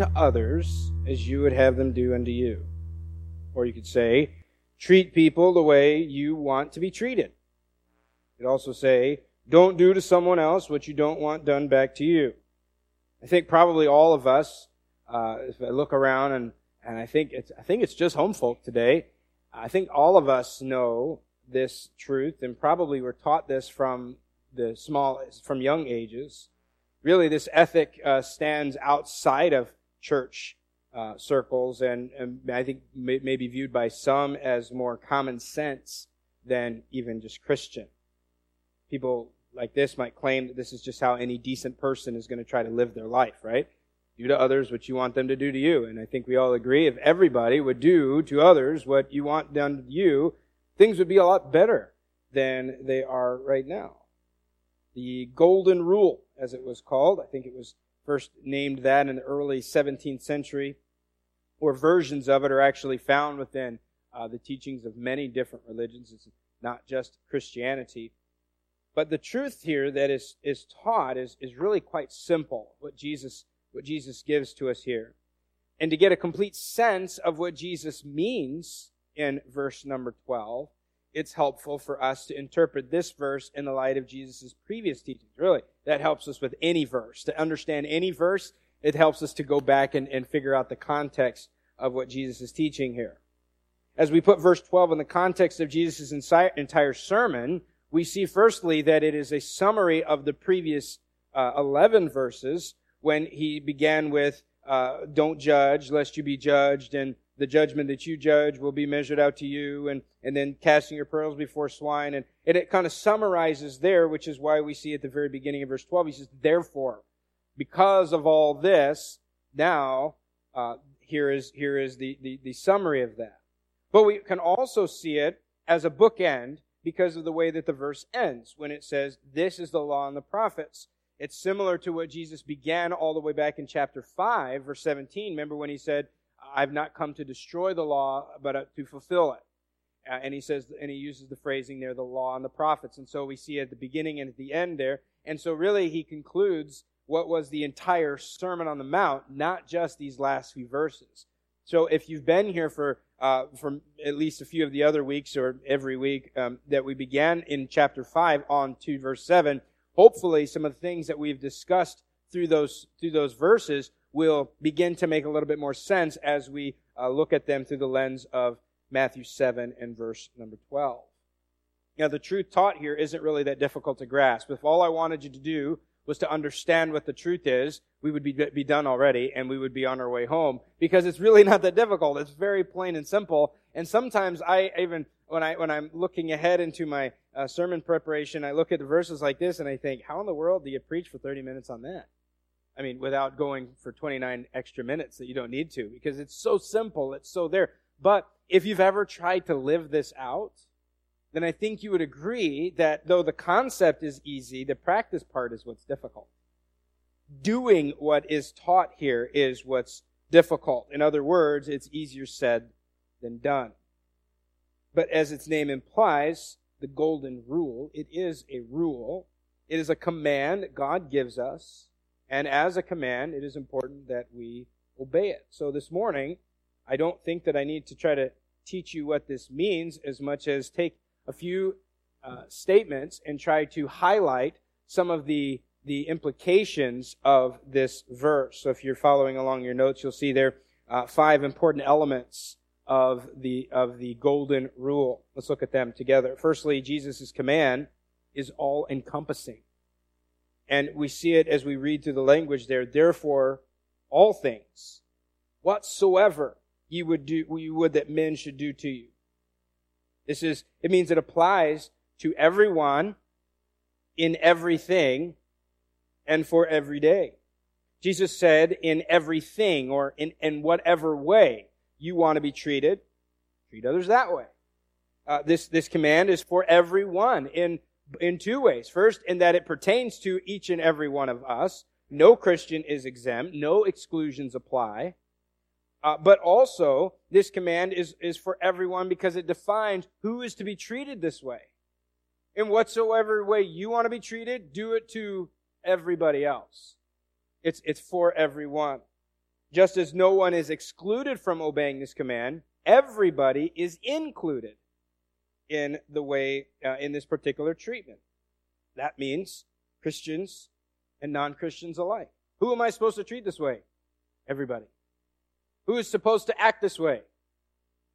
unto others as you would have them do unto you. Or you could say, treat people the way you want to be treated. You could also say, don't do to someone else what you don't want done back to you. I think probably all of us, uh, if I look around and, and I think it's, I think it's just home folk today. I think all of us know this truth and probably were taught this from the small, from young ages. Really, this ethic uh, stands outside of church uh, circles and, and, I think may, may be viewed by some as more common sense than even just Christian. People like this might claim that this is just how any decent person is going to try to live their life, right? Do to others what you want them to do to you. And I think we all agree if everybody would do to others what you want done to you, things would be a lot better than they are right now. The Golden Rule, as it was called, I think it was first named that in the early 17th century, or versions of it are actually found within uh, the teachings of many different religions. It's not just Christianity. But the truth here that is, is taught is, is really quite simple, what Jesus, what Jesus gives to us here. And to get a complete sense of what Jesus means in verse number 12, it's helpful for us to interpret this verse in the light of Jesus' previous teachings. Really, that helps us with any verse. To understand any verse, it helps us to go back and, and figure out the context of what Jesus is teaching here. As we put verse 12 in the context of Jesus' entire sermon, we see firstly that it is a summary of the previous uh, 11 verses when he began with, uh, don't judge lest you be judged and the judgment that you judge will be measured out to you and, and then casting your pearls before swine. And, and it kind of summarizes there, which is why we see at the very beginning of verse 12, he says, therefore, because of all this, now, uh, here is, here is the, the, the summary of that. But we can also see it as a bookend because of the way that the verse ends when it says, This is the law and the prophets. It's similar to what Jesus began all the way back in chapter 5, verse 17. Remember when he said, I've not come to destroy the law, but uh, to fulfill it. Uh, and he says, and he uses the phrasing there, the law and the prophets. And so we see at the beginning and at the end there. And so really he concludes what was the entire Sermon on the Mount, not just these last few verses. So if you've been here for uh, at least a few of the other weeks or every week um, that we began in chapter 5 on to verse 7, hopefully some of the things that we've discussed through those, through those verses will begin to make a little bit more sense as we uh, look at them through the lens of Matthew 7 and verse number 12. Now, the truth taught here isn't really that difficult to grasp. If all I wanted you to do was to understand what the truth is, we would be, be done already and we would be on our way home because it's really not that difficult. It's very plain and simple. And sometimes I even, when I, when I'm looking ahead into my uh, sermon preparation, I look at the verses like this and I think, how in the world do you preach for 30 minutes on that? I mean, without going for 29 extra minutes that you don't need to because it's so simple. It's so there. But if you've ever tried to live this out, then I think you would agree that though the concept is easy, the practice part is what's difficult. Doing what is taught here is what's difficult. In other words, it's easier said than done. But as its name implies, the golden rule, it is a rule. It is a command God gives us. And as a command, it is important that we obey it. So this morning, I don't think that I need to try to teach you what this means as much as take a few uh, statements and try to highlight some of the the implications of this verse. So if you're following along your notes, you'll see there uh, five important elements of the of the golden rule. Let's look at them together. Firstly, Jesus' command is all encompassing. And we see it as we read through the language there. Therefore, all things, whatsoever you would do, you would that men should do to you. This is, it means it applies to everyone in everything and for every day. Jesus said, in everything or in, in whatever way you want to be treated, treat others that way. Uh, this, this command is for everyone in, in two ways. First, in that it pertains to each and every one of us. No Christian is exempt. No exclusions apply. Uh, but also, this command is, is for everyone because it defines who is to be treated this way. In whatsoever way you want to be treated, do it to everybody else. It's, it's for everyone. Just as no one is excluded from obeying this command, everybody is included in the way, uh, in this particular treatment. That means Christians and non-Christians alike. Who am I supposed to treat this way? Everybody. Who is supposed to act this way?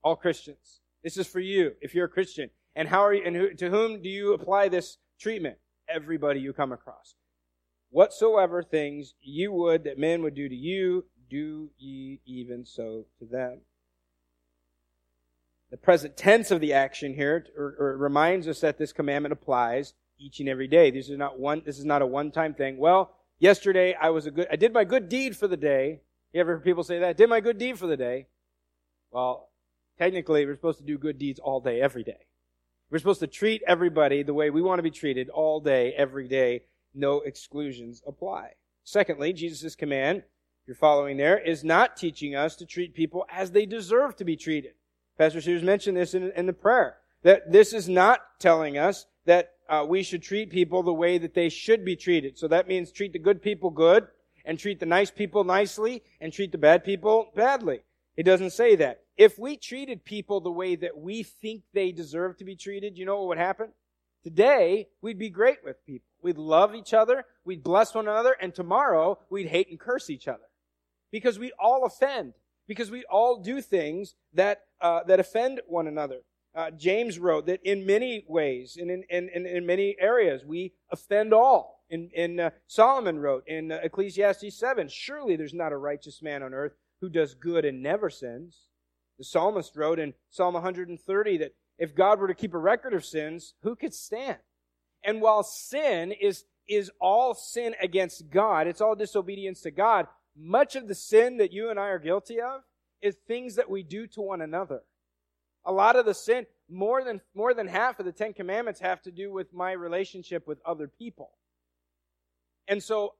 All Christians. This is for you, if you're a Christian. And how are you, and who, to whom do you apply this treatment? Everybody you come across. Whatsoever things you would that men would do to you, do ye even so to them. The present tense of the action here reminds us that this commandment applies each and every day. This is not one, this is not a one-time thing. Well, yesterday I was a good, I did my good deed for the day. You ever heard people say that? Did my good deed for the day. Well, technically we're supposed to do good deeds all day, every day. We're supposed to treat everybody the way we want to be treated all day, every day. No exclusions apply. Secondly, Jesus' command, if you're following there, is not teaching us to treat people as they deserve to be treated. Pastor Sears mentioned this in, in the prayer. That this is not telling us that uh, we should treat people the way that they should be treated. So that means treat the good people good, and treat the nice people nicely, and treat the bad people badly. It doesn't say that. If we treated people the way that we think they deserve to be treated, you know what would happen? Today, we'd be great with people. We'd love each other, we'd bless one another, and tomorrow, we'd hate and curse each other. Because we all offend. Because we all do things that, uh, that offend one another. Uh, James wrote that in many ways, in, in, in, in many areas, we offend all. In, in uh, Solomon wrote in Ecclesiastes 7, surely there's not a righteous man on earth who does good and never sins. The psalmist wrote in Psalm 130 that if God were to keep a record of sins, who could stand? And while sin is, is all sin against God, it's all disobedience to God, much of the sin that you and I are guilty of is things that we do to one another. A lot of the sin, more than, more than half of the Ten Commandments have to do with my relationship with other people. And so,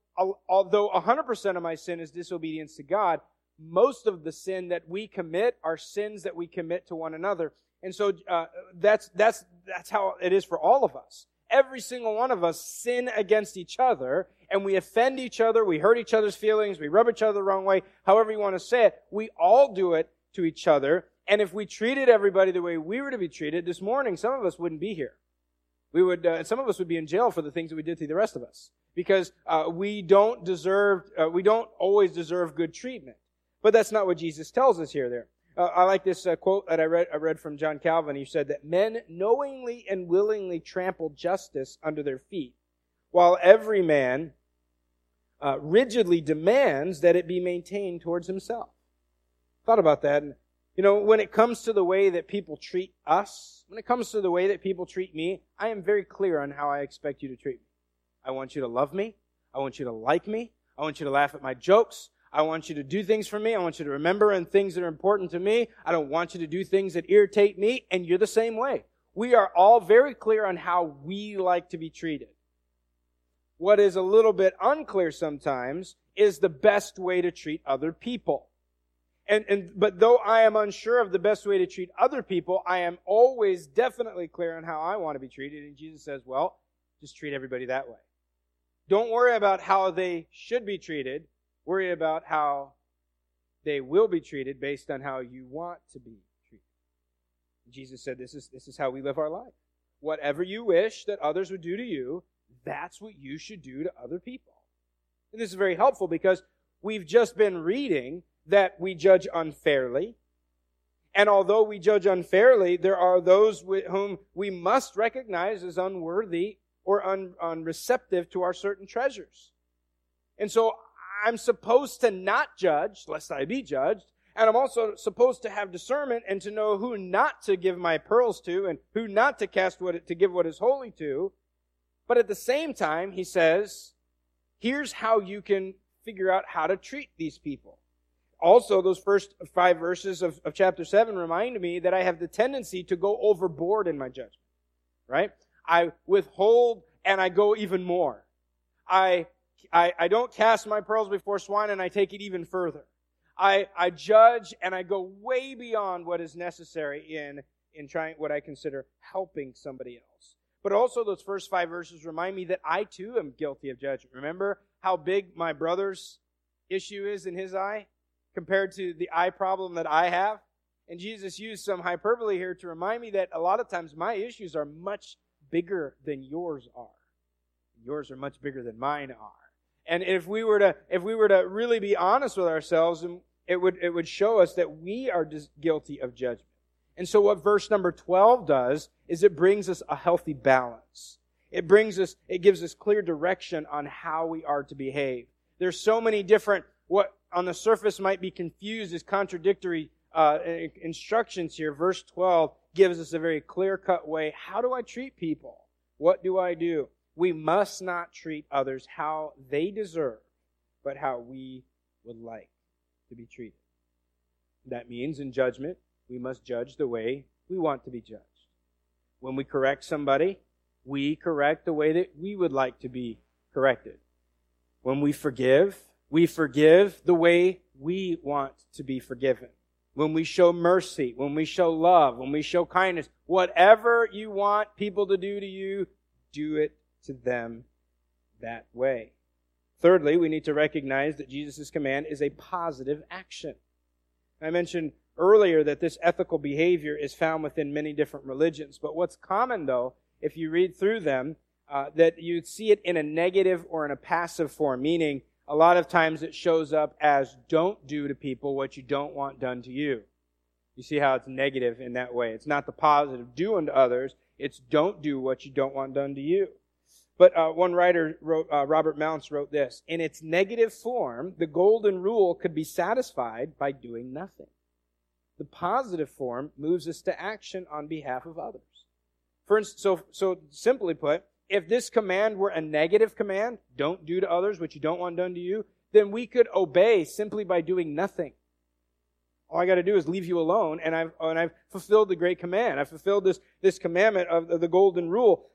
although 100% of my sin is disobedience to God, most of the sin that we commit are sins that we commit to one another. And so, uh, that's, that's, that's how it is for all of us. Every single one of us sin against each other and we offend each other. We hurt each other's feelings. We rub each other the wrong way. However you want to say it. We all do it to each other. And if we treated everybody the way we were to be treated, this morning, some of us wouldn't be here. We would, uh, some of us would be in jail for the things that we did to the rest of us. Because uh, we don't deserve, uh, we don't always deserve good treatment. But that's not what Jesus tells us here there. Uh, I like this uh, quote that I read, I read from John Calvin. He said that men knowingly and willingly trample justice under their feet, while every man uh, rigidly demands that it be maintained towards himself. Thought about that, and you know, when it comes to the way that people treat us, when it comes to the way that people treat me, I am very clear on how I expect you to treat me. I want you to love me. I want you to like me. I want you to laugh at my jokes. I want you to do things for me. I want you to remember and things that are important to me. I don't want you to do things that irritate me, and you're the same way. We are all very clear on how we like to be treated. What is a little bit unclear sometimes is the best way to treat other people. And, and, but though I am unsure of the best way to treat other people, I am always definitely clear on how I want to be treated. And Jesus says, well, just treat everybody that way. Don't worry about how they should be treated. Worry about how they will be treated based on how you want to be treated. Jesus said, this is, this is how we live our life. Whatever you wish that others would do to you, that's what you should do to other people. And this is very helpful because we've just been reading that we judge unfairly. And although we judge unfairly, there are those whom we must recognize as unworthy or un, unreceptive to our certain treasures. And so I'm supposed to not judge, lest I be judged. And I'm also supposed to have discernment and to know who not to give my pearls to and who not to cast what, to give what is holy to. But at the same time, he says, here's how you can figure out how to treat these people also, those first five verses of, of chapter 7 remind me that I have the tendency to go overboard in my judgment. Right? I withhold and I go even more. I, I, I don't cast my pearls before swine and I take it even further. I, I judge and I go way beyond what is necessary in, in trying what I consider helping somebody else. But also those first five verses remind me that I too am guilty of judgment. Remember how big my brother's issue is in his eye compared to the eye problem that I have? And Jesus used some hyperbole here to remind me that a lot of times my issues are much bigger than yours are. Yours are much bigger than mine are. And if we were to, if we were to really be honest with ourselves, it would, it would show us that we are guilty of judgment. And so what verse number 12 does is it brings us a healthy balance. It brings us, it gives us clear direction on how we are to behave. There's so many different, what on the surface might be confused as contradictory uh, instructions here. Verse 12 gives us a very clear cut way. How do I treat people? What do I do? We must not treat others how they deserve, but how we would like to be treated. That means in judgment, we must judge the way we want to be judged. When we correct somebody, we correct the way that we would like to be corrected. When we forgive, we forgive the way we want to be forgiven. When we show mercy, when we show love, when we show kindness, whatever you want people to do to you, do it to them that way. Thirdly, we need to recognize that Jesus' command is a positive action. I mentioned earlier that this ethical behavior is found within many different religions. But what's common, though, if you read through them, uh, that you see it in a negative or in a passive form, meaning a lot of times it shows up as don't do to people what you don't want done to you. You see how it's negative in that way. It's not the positive do unto others, it's don't do what you don't want done to you. But uh, one writer wrote, uh, Robert Mounce wrote this In its negative form, the golden rule could be satisfied by doing nothing. The positive form moves us to action on behalf of others. For instance, so, so simply put, if this command were a negative command, don't do to others what you don't want done to you, then we could obey simply by doing nothing. All I got to do is leave you alone, and I've and I've fulfilled the great command. I've fulfilled this this commandment of the golden rule.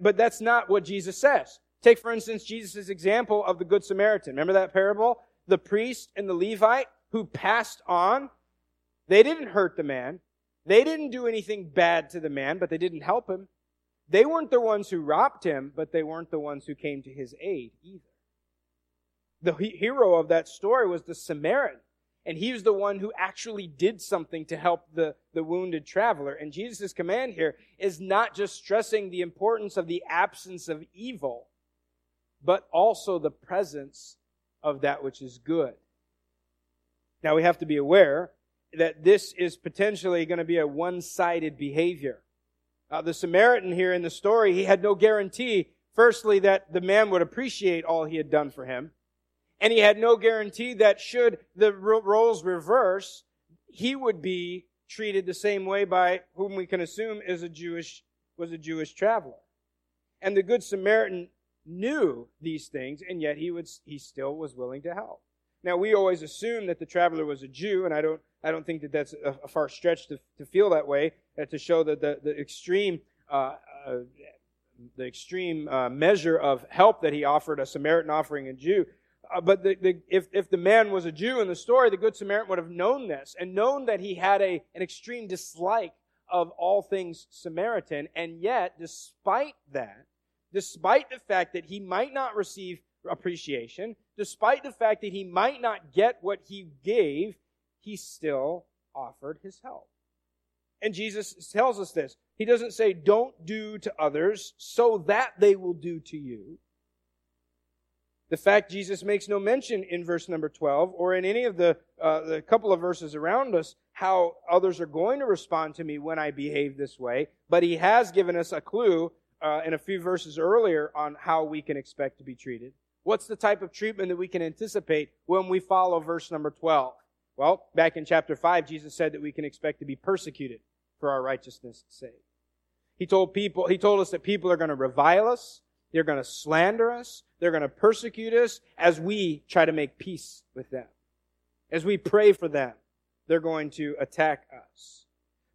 But that's not what Jesus says. Take for instance Jesus' example of the good Samaritan. Remember that parable? The priest and the Levite who passed on they didn't hurt the man. They didn't do anything bad to the man, but they didn't help him. They weren't the ones who robbed him, but they weren't the ones who came to his aid either. The hero of that story was the Samaritan. And he was the one who actually did something to help the, the wounded traveler. And Jesus' command here is not just stressing the importance of the absence of evil, but also the presence of that which is good. Now we have to be aware that this is potentially going to be a one-sided behavior. Uh, the Samaritan here in the story, he had no guarantee, firstly, that the man would appreciate all he had done for him. And he had no guarantee that should the roles reverse, he would be treated the same way by whom we can assume is a Jewish, was a Jewish traveler. And the Good Samaritan knew these things, and yet he would, he still was willing to help. Now, we always assume that the traveler was a Jew, and I don't, I don't think that that's a, a far stretch to, to feel that way, uh, to show that the, the extreme, uh, uh, the extreme uh, measure of help that he offered a Samaritan offering a Jew. Uh, but the, the, if, if the man was a Jew in the story, the Good Samaritan would have known this and known that he had a, an extreme dislike of all things Samaritan. And yet, despite that, despite the fact that he might not receive appreciation, despite the fact that he might not get what he gave, he still offered his help. And Jesus tells us this. He doesn't say, don't do to others so that they will do to you. The fact Jesus makes no mention in verse number 12 or in any of the, uh, the couple of verses around us how others are going to respond to me when I behave this way, but he has given us a clue uh, in a few verses earlier on how we can expect to be treated. What's the type of treatment that we can anticipate when we follow verse number 12? Well, back in chapter 5, Jesus said that we can expect to be persecuted for our righteousness' sake. He told people, he told us that people are going to revile us, they're going to slander us, they're going to persecute us as we try to make peace with them. As we pray for them, they're going to attack us.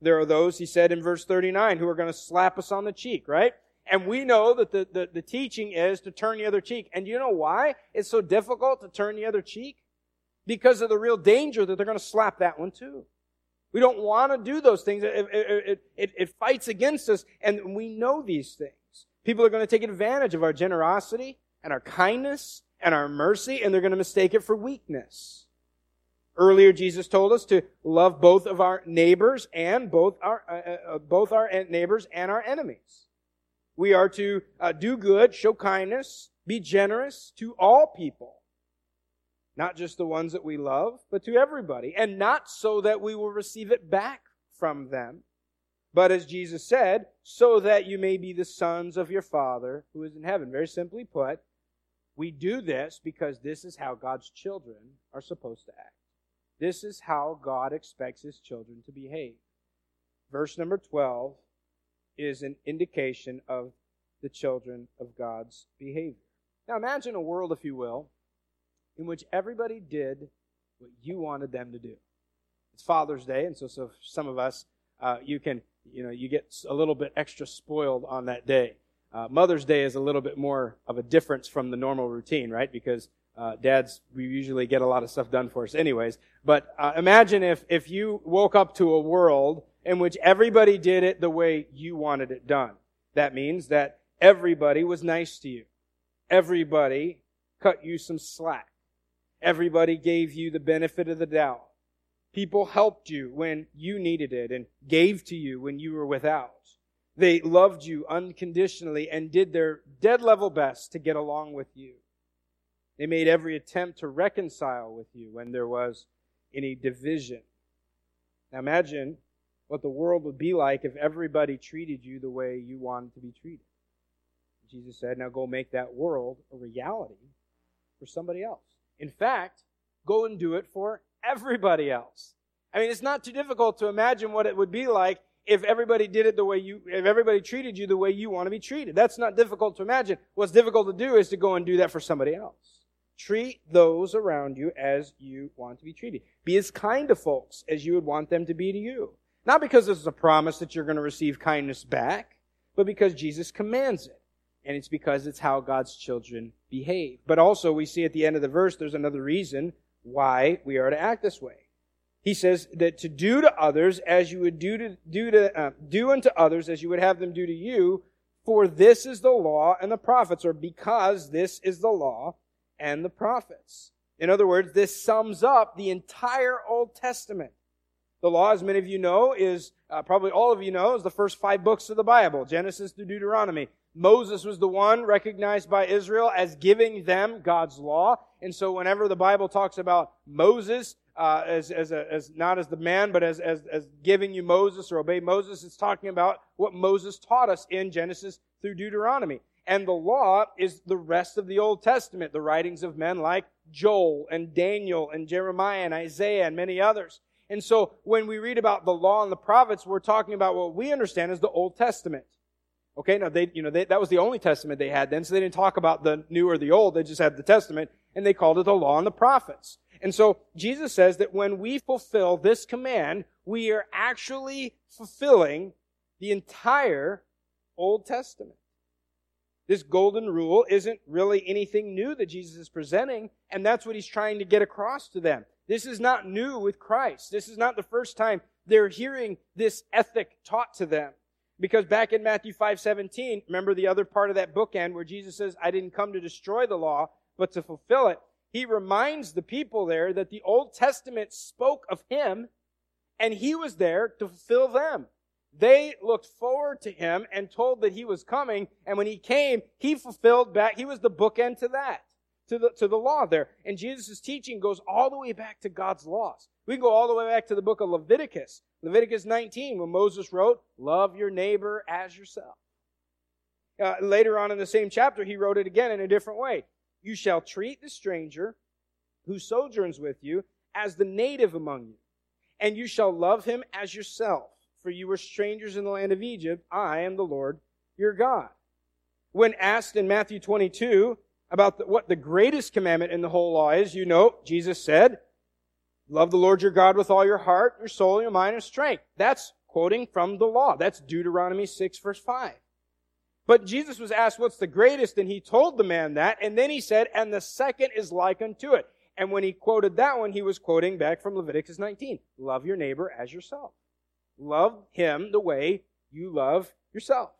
There are those, he said in verse 39, who are going to slap us on the cheek, right? And we know that the, the, the, teaching is to turn the other cheek. And you know why it's so difficult to turn the other cheek? Because of the real danger that they're going to slap that one too. We don't want to do those things. It, it, it, it, fights against us, and we know these things. People are going to take advantage of our generosity and our kindness and our mercy, and they're going to mistake it for weakness. Earlier, Jesus told us to love both of our neighbors and both our uh, uh, uh both our neighbors and our enemies. We are to uh, do good, show kindness, be generous to all people, not just the ones that we love, but to everybody, and not so that we will receive it back from them, but as Jesus said, so that you may be the sons of your Father who is in heaven. Very simply put, we do this because this is how God's children are supposed to act. This is how God expects his children to behave. Verse number 12 is an indication of the children of God's behavior. Now imagine a world, if you will, in which everybody did what you wanted them to do. It's Father's Day, and so, so some of us, uh, you can, you know, you get a little bit extra spoiled on that day. Uh, Mother's Day is a little bit more of a difference from the normal routine, right? Because uh, dads, we usually get a lot of stuff done for us anyways. But uh, imagine if, if you woke up to a world in which everybody did it the way you wanted it done. That means that everybody was nice to you. Everybody cut you some slack. Everybody gave you the benefit of the doubt. People helped you when you needed it and gave to you when you were without. They loved you unconditionally and did their dead level best to get along with you. They made every attempt to reconcile with you when there was any division. Now imagine what the world would be like if everybody treated you the way you wanted to be treated. Jesus said, now go make that world a reality for somebody else. In fact, go and do it for everybody else. I mean, it's not too difficult to imagine what it would be like if everybody did it the way you, if everybody treated you the way you want to be treated. That's not difficult to imagine. What's difficult to do is to go and do that for somebody else. Treat those around you as you want to be treated. Be as kind to folks as you would want them to be to you. Not because this is a promise that you're going to receive kindness back, but because Jesus commands it. And it's because it's how God's children behave. But also, we see at the end of the verse, there's another reason why we are to act this way. He says that to do to others as you would do to do to uh, do unto others as you would have them do to you, for this is the law and the prophets, or because this is the law and the prophets. In other words, this sums up the entire Old Testament. The law, as many of you know, is uh, probably all of you know, is the first five books of the Bible, Genesis to Deuteronomy. Moses was the one recognized by Israel as giving them God's law. And so whenever the Bible talks about Moses, uh, as, as, a, as not as the man, but as, as, as giving you Moses or obey Moses, it's talking about what Moses taught us in Genesis through Deuteronomy. And the law is the rest of the Old Testament, the writings of men like Joel and Daniel and Jeremiah and Isaiah and many others. And so when we read about the law and the prophets, we're talking about what we understand as the Old Testament. Okay, now they, you know, they, that was the only testament they had then, so they didn't talk about the new or the old, they just had the testament, and they called it the law and the prophets. And so Jesus says that when we fulfill this command, we are actually fulfilling the entire Old Testament. This golden rule isn't really anything new that Jesus is presenting, and that's what he's trying to get across to them. This is not new with Christ. This is not the first time they're hearing this ethic taught to them. Because back in Matthew 5 17, remember the other part of that bookend where Jesus says, I didn't come to destroy the law, but to fulfill it. He reminds the people there that the Old Testament spoke of him, and he was there to fulfill them. They looked forward to him and told that he was coming. And when he came, he fulfilled back, he was the bookend to that, to the, to the law there. And Jesus' teaching goes all the way back to God's laws. We can go all the way back to the book of Leviticus, Leviticus 19, when Moses wrote, Love your neighbor as yourself. Uh, later on in the same chapter, he wrote it again in a different way. You shall treat the stranger who sojourns with you as the native among you, and you shall love him as yourself for you were strangers in the land of Egypt. I am the Lord your God. When asked in Matthew 22 about the, what the greatest commandment in the whole law is, you know, Jesus said, Love the Lord your God with all your heart, your soul, your mind, and strength. That's quoting from the law. That's Deuteronomy 6 verse 5. But Jesus was asked what's the greatest, and he told the man that, and then he said, and the second is like unto it. And when he quoted that one, he was quoting back from Leviticus 19. Love your neighbor as yourself. Love him the way you love yourself.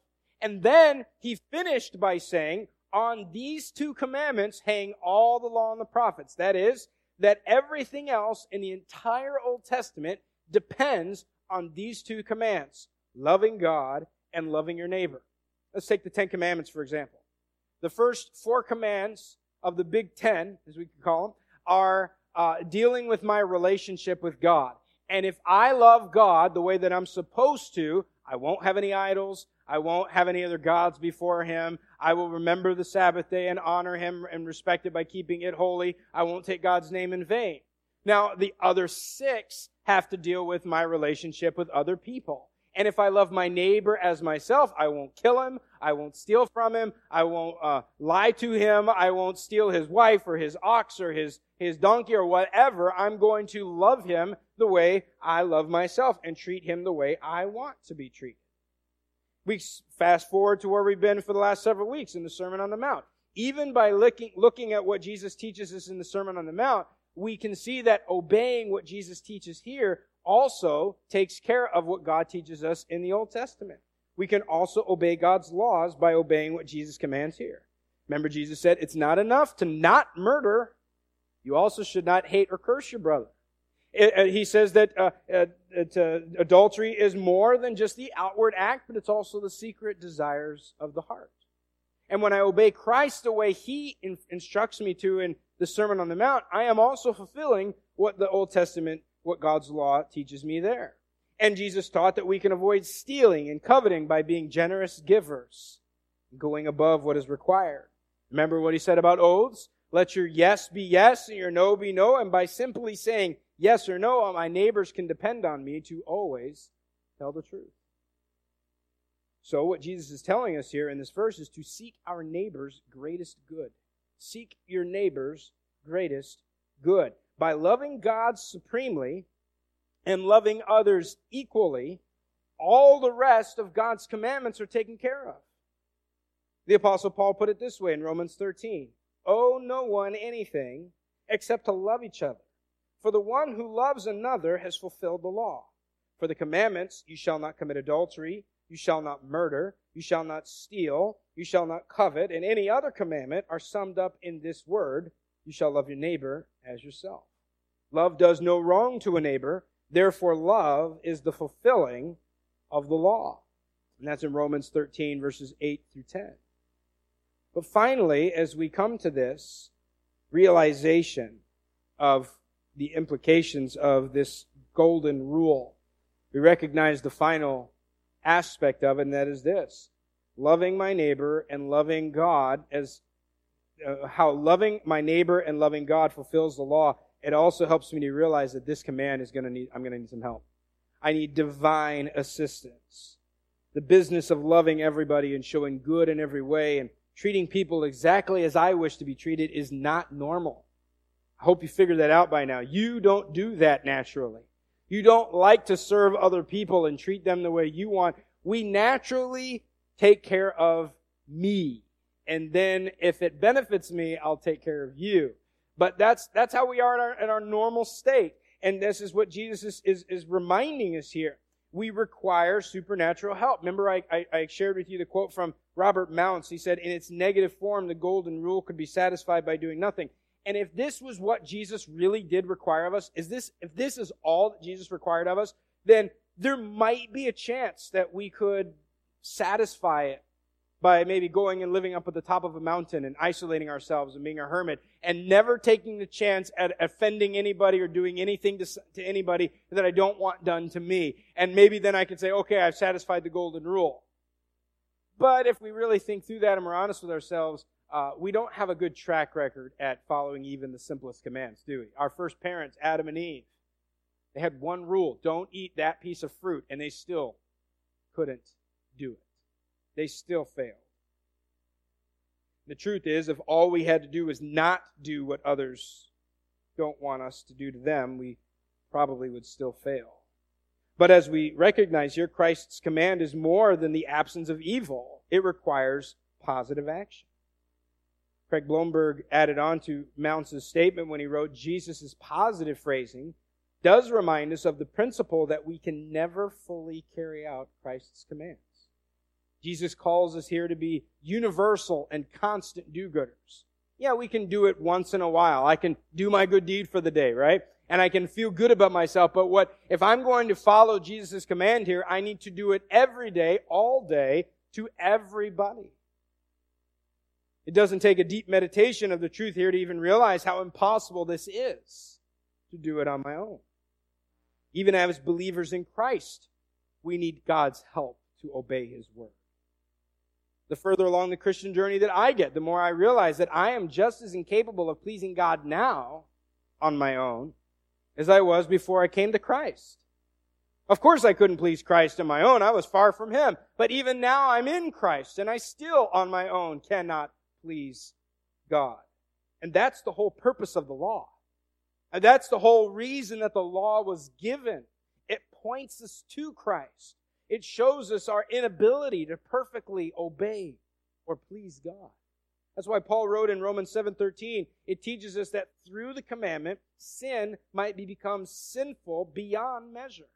And then he finished by saying, on these two commandments hang all the law and the prophets. That is, that everything else in the entire Old Testament depends on these two commands loving God and loving your neighbor. Let's take the Ten Commandments, for example. The first four commands of the Big Ten, as we can call them, are uh, dealing with my relationship with God. And if I love God the way that I'm supposed to, I won't have any idols. I won't have any other gods before him. I will remember the Sabbath day and honor him and respect it by keeping it holy. I won't take God's name in vain. Now, the other six have to deal with my relationship with other people. And if I love my neighbor as myself, I won't kill him. I won't steal from him. I won't uh, lie to him. I won't steal his wife or his ox or his, his donkey or whatever. I'm going to love him the way I love myself and treat him the way I want to be treated. We fast forward to where we've been for the last several weeks in the Sermon on the Mount. Even by looking, looking at what Jesus teaches us in the Sermon on the Mount, we can see that obeying what Jesus teaches here also takes care of what God teaches us in the Old Testament. We can also obey God's laws by obeying what Jesus commands here. Remember, Jesus said, it's not enough to not murder. You also should not hate or curse your brother. It, uh, he says that uh, uh, uh, adultery is more than just the outward act, but it's also the secret desires of the heart. And when I obey Christ the way He in, instructs me to in the Sermon on the Mount, I am also fulfilling what the Old Testament, what God's law teaches me there. And Jesus taught that we can avoid stealing and coveting by being generous givers, going above what is required. Remember what he said about oaths? Let your yes be yes and your no be no. And by simply saying yes or no, my neighbors can depend on me to always tell the truth. So, what Jesus is telling us here in this verse is to seek our neighbor's greatest good. Seek your neighbor's greatest good. By loving God supremely and loving others equally, all the rest of God's commandments are taken care of. The Apostle Paul put it this way in Romans 13 Owe no one anything except to love each other. For the one who loves another has fulfilled the law. For the commandments, you shall not commit adultery, you shall not murder, you shall not steal, you shall not covet, and any other commandment are summed up in this word you shall love your neighbor as yourself. Love does no wrong to a neighbor, therefore, love is the fulfilling of the law. And that's in Romans 13, verses 8 through 10. But finally, as we come to this realization of the implications of this golden rule, we recognize the final aspect of it, and that is this loving my neighbor and loving God as uh, how loving my neighbor and loving God fulfills the law. It also helps me to realize that this command is going to need, I'm going to need some help. I need divine assistance. The business of loving everybody and showing good in every way and treating people exactly as I wish to be treated is not normal. I hope you figured that out by now. You don't do that naturally. You don't like to serve other people and treat them the way you want. We naturally take care of me. And then if it benefits me, I'll take care of you. But that's, that's how we are in our, in our normal state. And this is what Jesus is, is, is reminding us here. We require supernatural help. Remember, I, I, I shared with you the quote from Robert Mounce. He said, in its negative form, the golden rule could be satisfied by doing nothing. And if this was what Jesus really did require of us, is this, if this is all that Jesus required of us, then there might be a chance that we could satisfy it by maybe going and living up at the top of a mountain and isolating ourselves and being a hermit and never taking the chance at offending anybody or doing anything to, to anybody that I don't want done to me. And maybe then I can say, okay, I've satisfied the golden rule. But if we really think through that and we're honest with ourselves, uh, we don't have a good track record at following even the simplest commands, do we? Our first parents, Adam and Eve, they had one rule don't eat that piece of fruit, and they still couldn't do it. They still failed. The truth is, if all we had to do was not do what others don't want us to do to them, we probably would still fail. But as we recognize here, Christ's command is more than the absence of evil. It requires positive action. Craig Blomberg added on to Mounce's statement when he wrote Jesus' positive phrasing does remind us of the principle that we can never fully carry out Christ's commands. Jesus calls us here to be universal and constant do-gooders. Yeah, we can do it once in a while. I can do my good deed for the day, right? And I can feel good about myself. But what, if I'm going to follow Jesus' command here, I need to do it every day, all day, to everybody. It doesn't take a deep meditation of the truth here to even realize how impossible this is to do it on my own. Even as believers in Christ, we need God's help to obey His word. The further along the Christian journey that I get, the more I realize that I am just as incapable of pleasing God now on my own as I was before I came to Christ. Of course I couldn't please Christ on my own. I was far from Him. But even now I'm in Christ and I still on my own cannot please God. And that's the whole purpose of the law. And that's the whole reason that the law was given. It points us to Christ. It shows us our inability to perfectly obey or please God. That's why Paul wrote in Romans 7:13, it teaches us that through the commandment, sin might be become sinful beyond measure.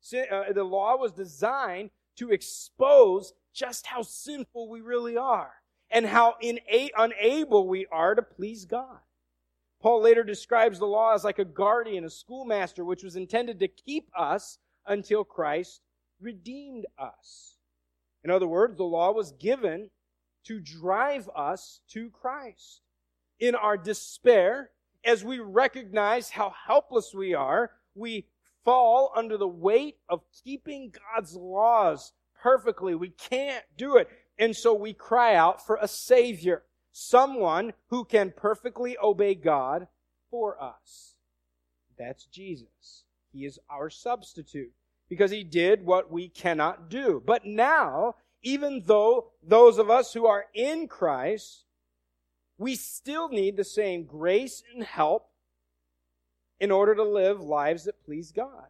Sin, uh, the law was designed to expose just how sinful we really are and how ina- unable we are to please God. Paul later describes the law as like a guardian, a schoolmaster, which was intended to keep us until Christ redeemed us. In other words, the law was given to drive us to Christ. In our despair, as we recognize how helpless we are, we fall under the weight of keeping God's laws perfectly. We can't do it. And so we cry out for a Savior, someone who can perfectly obey God for us. That's Jesus. He is our substitute because he did what we cannot do. But now, even though those of us who are in Christ, we still need the same grace and help in order to live lives that please God.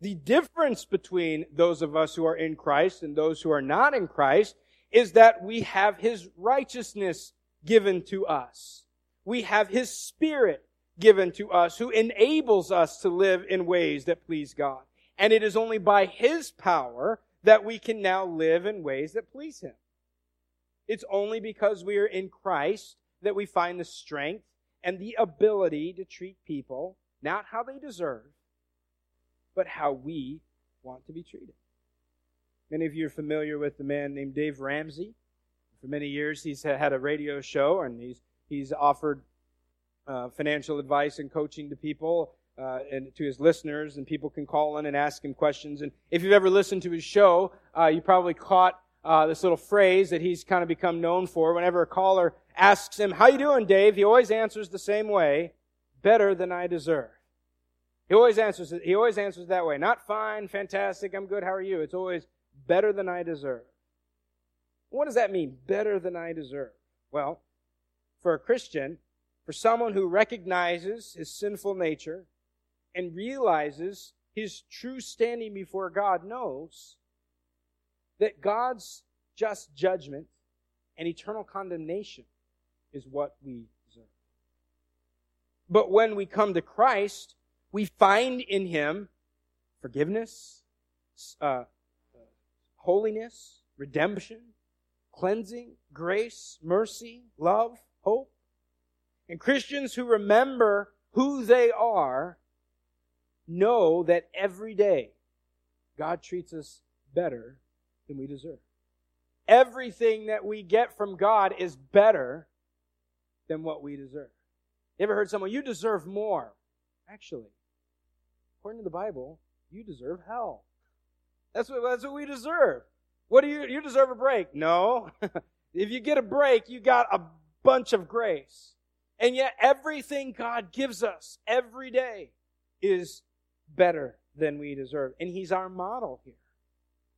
The difference between those of us who are in Christ and those who are not in Christ is that we have His righteousness given to us. We have His Spirit given to us who enables us to live in ways that please God. And it is only by His power that we can now live in ways that please Him. It's only because we are in Christ that we find the strength and the ability to treat people not how they deserve, but how we want to be treated. Many of you are familiar with the man named Dave Ramsey. For many years, he's had a radio show and he's, he's offered uh, financial advice and coaching to people uh, and to his listeners, and people can call in and ask him questions. And if you've ever listened to his show, uh, you probably caught uh, this little phrase that he's kind of become known for. Whenever a caller asks him, "How you doing, Dave?" he always answers the same way: "Better than I deserve." He always answers. He always answers that way. Not fine, fantastic, I'm good. How are you? It's always better than I deserve. What does that mean? Better than I deserve. Well, for a Christian, for someone who recognizes his sinful nature and realizes his true standing before God, knows that God's just judgment and eternal condemnation is what we deserve. But when we come to Christ, we find in him forgiveness, uh, holiness, redemption, cleansing, grace, mercy, love, hope. And Christians who remember who they are know that every day God treats us better than we deserve. Everything that we get from God is better than what we deserve. You ever heard someone, you deserve more? Actually, according to the Bible, you deserve hell. That's what, that's what we deserve. What do you, you deserve a break? No. if you get a break, you got a bunch of grace. And yet everything God gives us every day is better than we deserve. And He's our model here.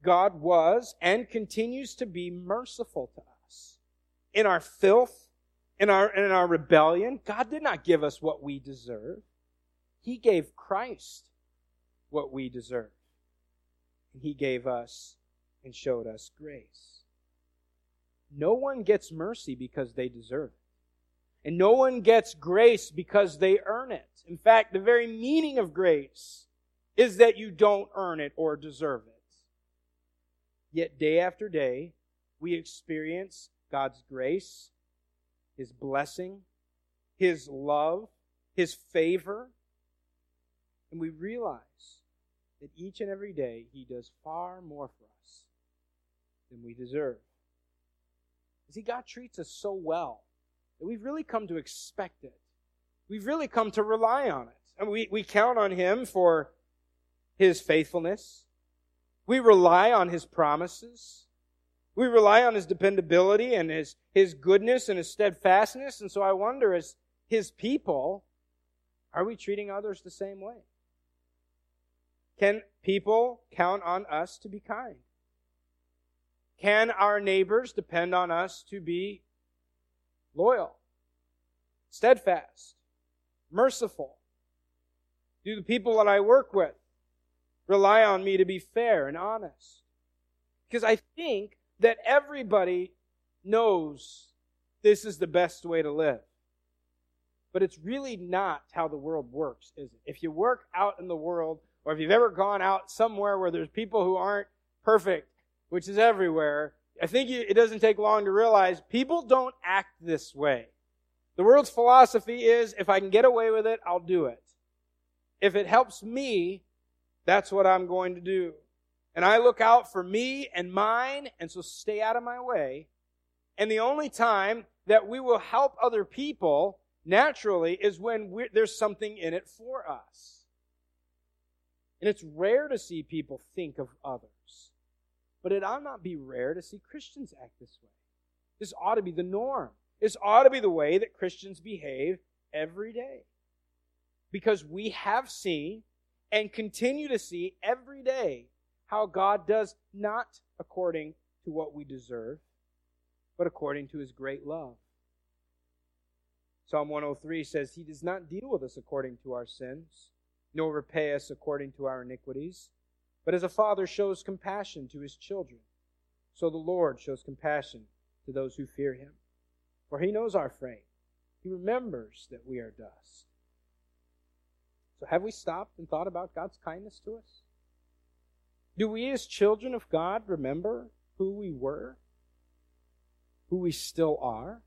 God was and continues to be merciful to us. In our filth, in our, in our rebellion, God did not give us what we deserve. He gave Christ what we deserve. He gave us and showed us grace. No one gets mercy because they deserve it. And no one gets grace because they earn it. In fact, the very meaning of grace is that you don't earn it or deserve it. Yet day after day, we experience God's grace, His blessing, His love, His favor, and we realize that each and every day He does far more for us than we deserve. You see, God treats us so well that we've really come to expect it. We've really come to rely on it. And we, we count on Him for His faithfulness. We rely on His promises. We rely on His dependability and His, His goodness and His steadfastness. And so I wonder, as His people, are we treating others the same way? Can people count on us to be kind? Can our neighbors depend on us to be loyal, steadfast, merciful? Do the people that I work with rely on me to be fair and honest? Because I think that everybody knows this is the best way to live. But it's really not how the world works, is it? If you work out in the world, or if you've ever gone out somewhere where there's people who aren't perfect, which is everywhere, I think it doesn't take long to realize people don't act this way. The world's philosophy is if I can get away with it, I'll do it. If it helps me, that's what I'm going to do. And I look out for me and mine, and so stay out of my way. And the only time that we will help other people naturally is when there's something in it for us. And it's rare to see people think of others. But it ought not be rare to see Christians act this way. This ought to be the norm. This ought to be the way that Christians behave every day. Because we have seen and continue to see every day how God does not according to what we deserve, but according to his great love. Psalm 103 says, He does not deal with us according to our sins, nor repay us according to our iniquities. But as a father shows compassion to his children, so the Lord shows compassion to those who fear him. For he knows our frame. He remembers that we are dust. So have we stopped and thought about God's kindness to us? Do we as children of God remember who we were? Who we still are?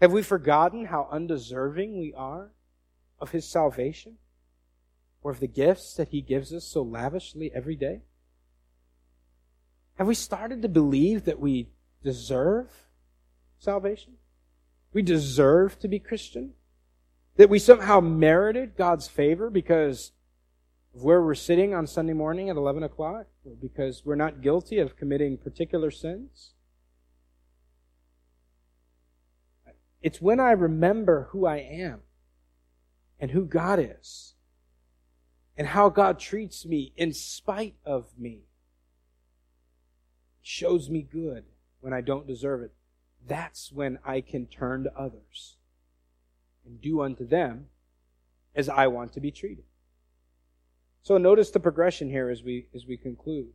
Have we forgotten how undeserving we are of his salvation? or of the gifts that He gives us so lavishly every day? Have we started to believe that we deserve salvation? We deserve to be Christian? That we somehow merited God's favor because of where we're sitting on Sunday morning at 11 o'clock? Or because we're not guilty of committing particular sins? It's when I remember who I am and who God is and how God treats me in spite of me. Shows me good when I don't deserve it. That's when I can turn to others and do unto them as I want to be treated. So notice the progression here as we as we conclude.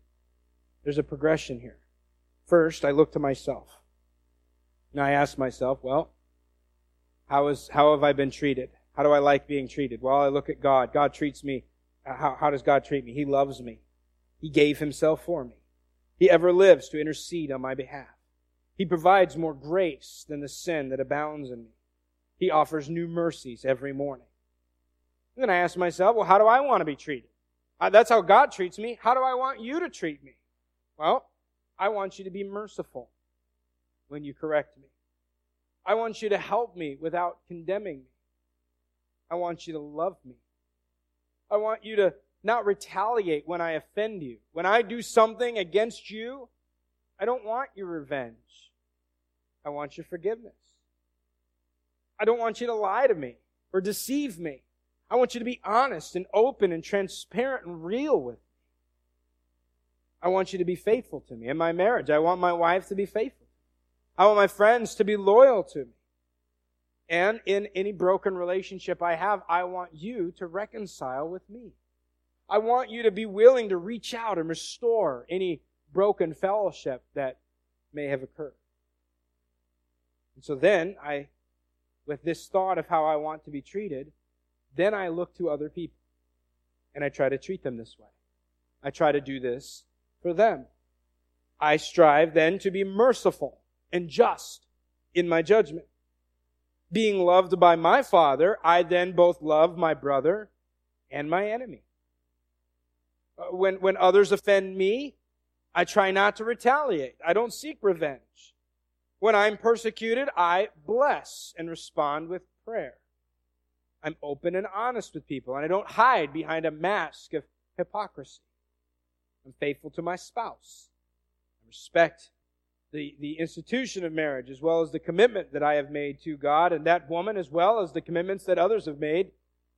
There's a progression here. First, I look to myself. And I ask myself, well, how is how have I been treated? How do I like being treated? Well, I look at God. God treats me how, how does God treat me? He loves me. He gave himself for me. He ever lives to intercede on my behalf. He provides more grace than the sin that abounds in me. He offers new mercies every morning. And then I ask myself, well, how do I want to be treated? Uh, that's how God treats me. How do I want you to treat me? Well, I want you to be merciful when you correct me. I want you to help me without condemning me. I want you to love me I want you to not retaliate when I offend you. When I do something against you, I don't want your revenge. I want your forgiveness. I don't want you to lie to me or deceive me. I want you to be honest and open and transparent and real with me. I want you to be faithful to me. In my marriage, I want my wife to be faithful. I want my friends to be loyal to me. And in any broken relationship I have, I want you to reconcile with me. I want you to be willing to reach out and restore any broken fellowship that may have occurred. And so then I with this thought of how I want to be treated, then I look to other people and I try to treat them this way. I try to do this for them. I strive then to be merciful and just in my judgment. Being loved by my Father, I then both love my brother and my enemy. Uh, when, when others offend me, I try not to retaliate. I don't seek revenge. When I'm persecuted, I bless and respond with prayer. I'm open and honest with people, and I don't hide behind a mask of hypocrisy. I'm faithful to my spouse. I respect the, the institution of marriage as well as the commitment that I have made to God and that woman as well as the commitments that others have made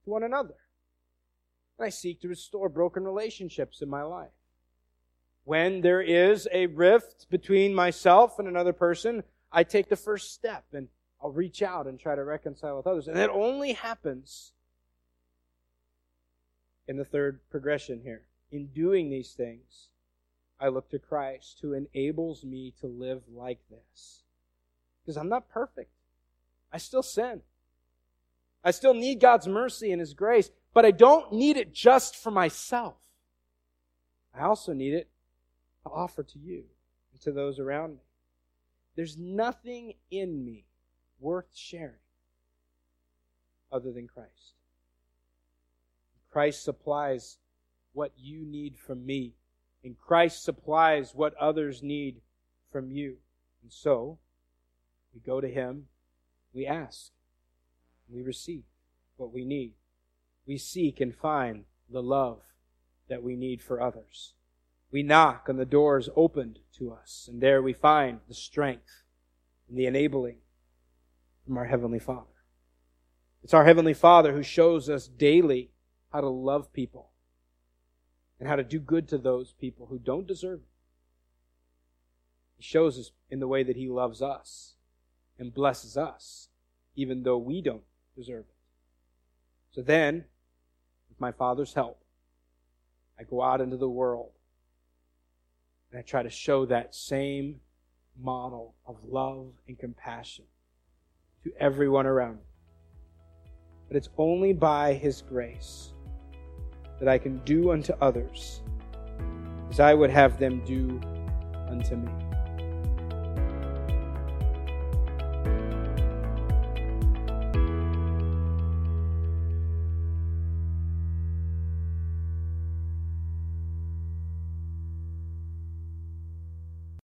to one another. And I seek to restore broken relationships in my life. When there is a rift between myself and another person, I take the first step and I'll reach out and try to reconcile with others. And that only happens in the third progression here. In doing these things, I look to Christ who enables me to live like this. Because I'm not perfect. I still sin. I still need God's mercy and His grace, but I don't need it just for myself. I also need it to offer to you and to those around me. There's nothing in me worth sharing other than Christ. Christ supplies what you need from me, and Christ supplies what others need from you. And so, we go to Him, we ask, we receive what we need. We seek and find the love that we need for others. We knock and the door is opened to us, and there we find the strength and the enabling from our Heavenly Father. It's our Heavenly Father who shows us daily how to love people and how to do good to those people who don't deserve it. He shows us in the way that He loves us and blesses us, even though we don't deserve it. So then, with my Father's help, I go out into the world and I try to show that same model of love and compassion to everyone around me. But it's only by His grace that I can do unto others as I would have them do unto me.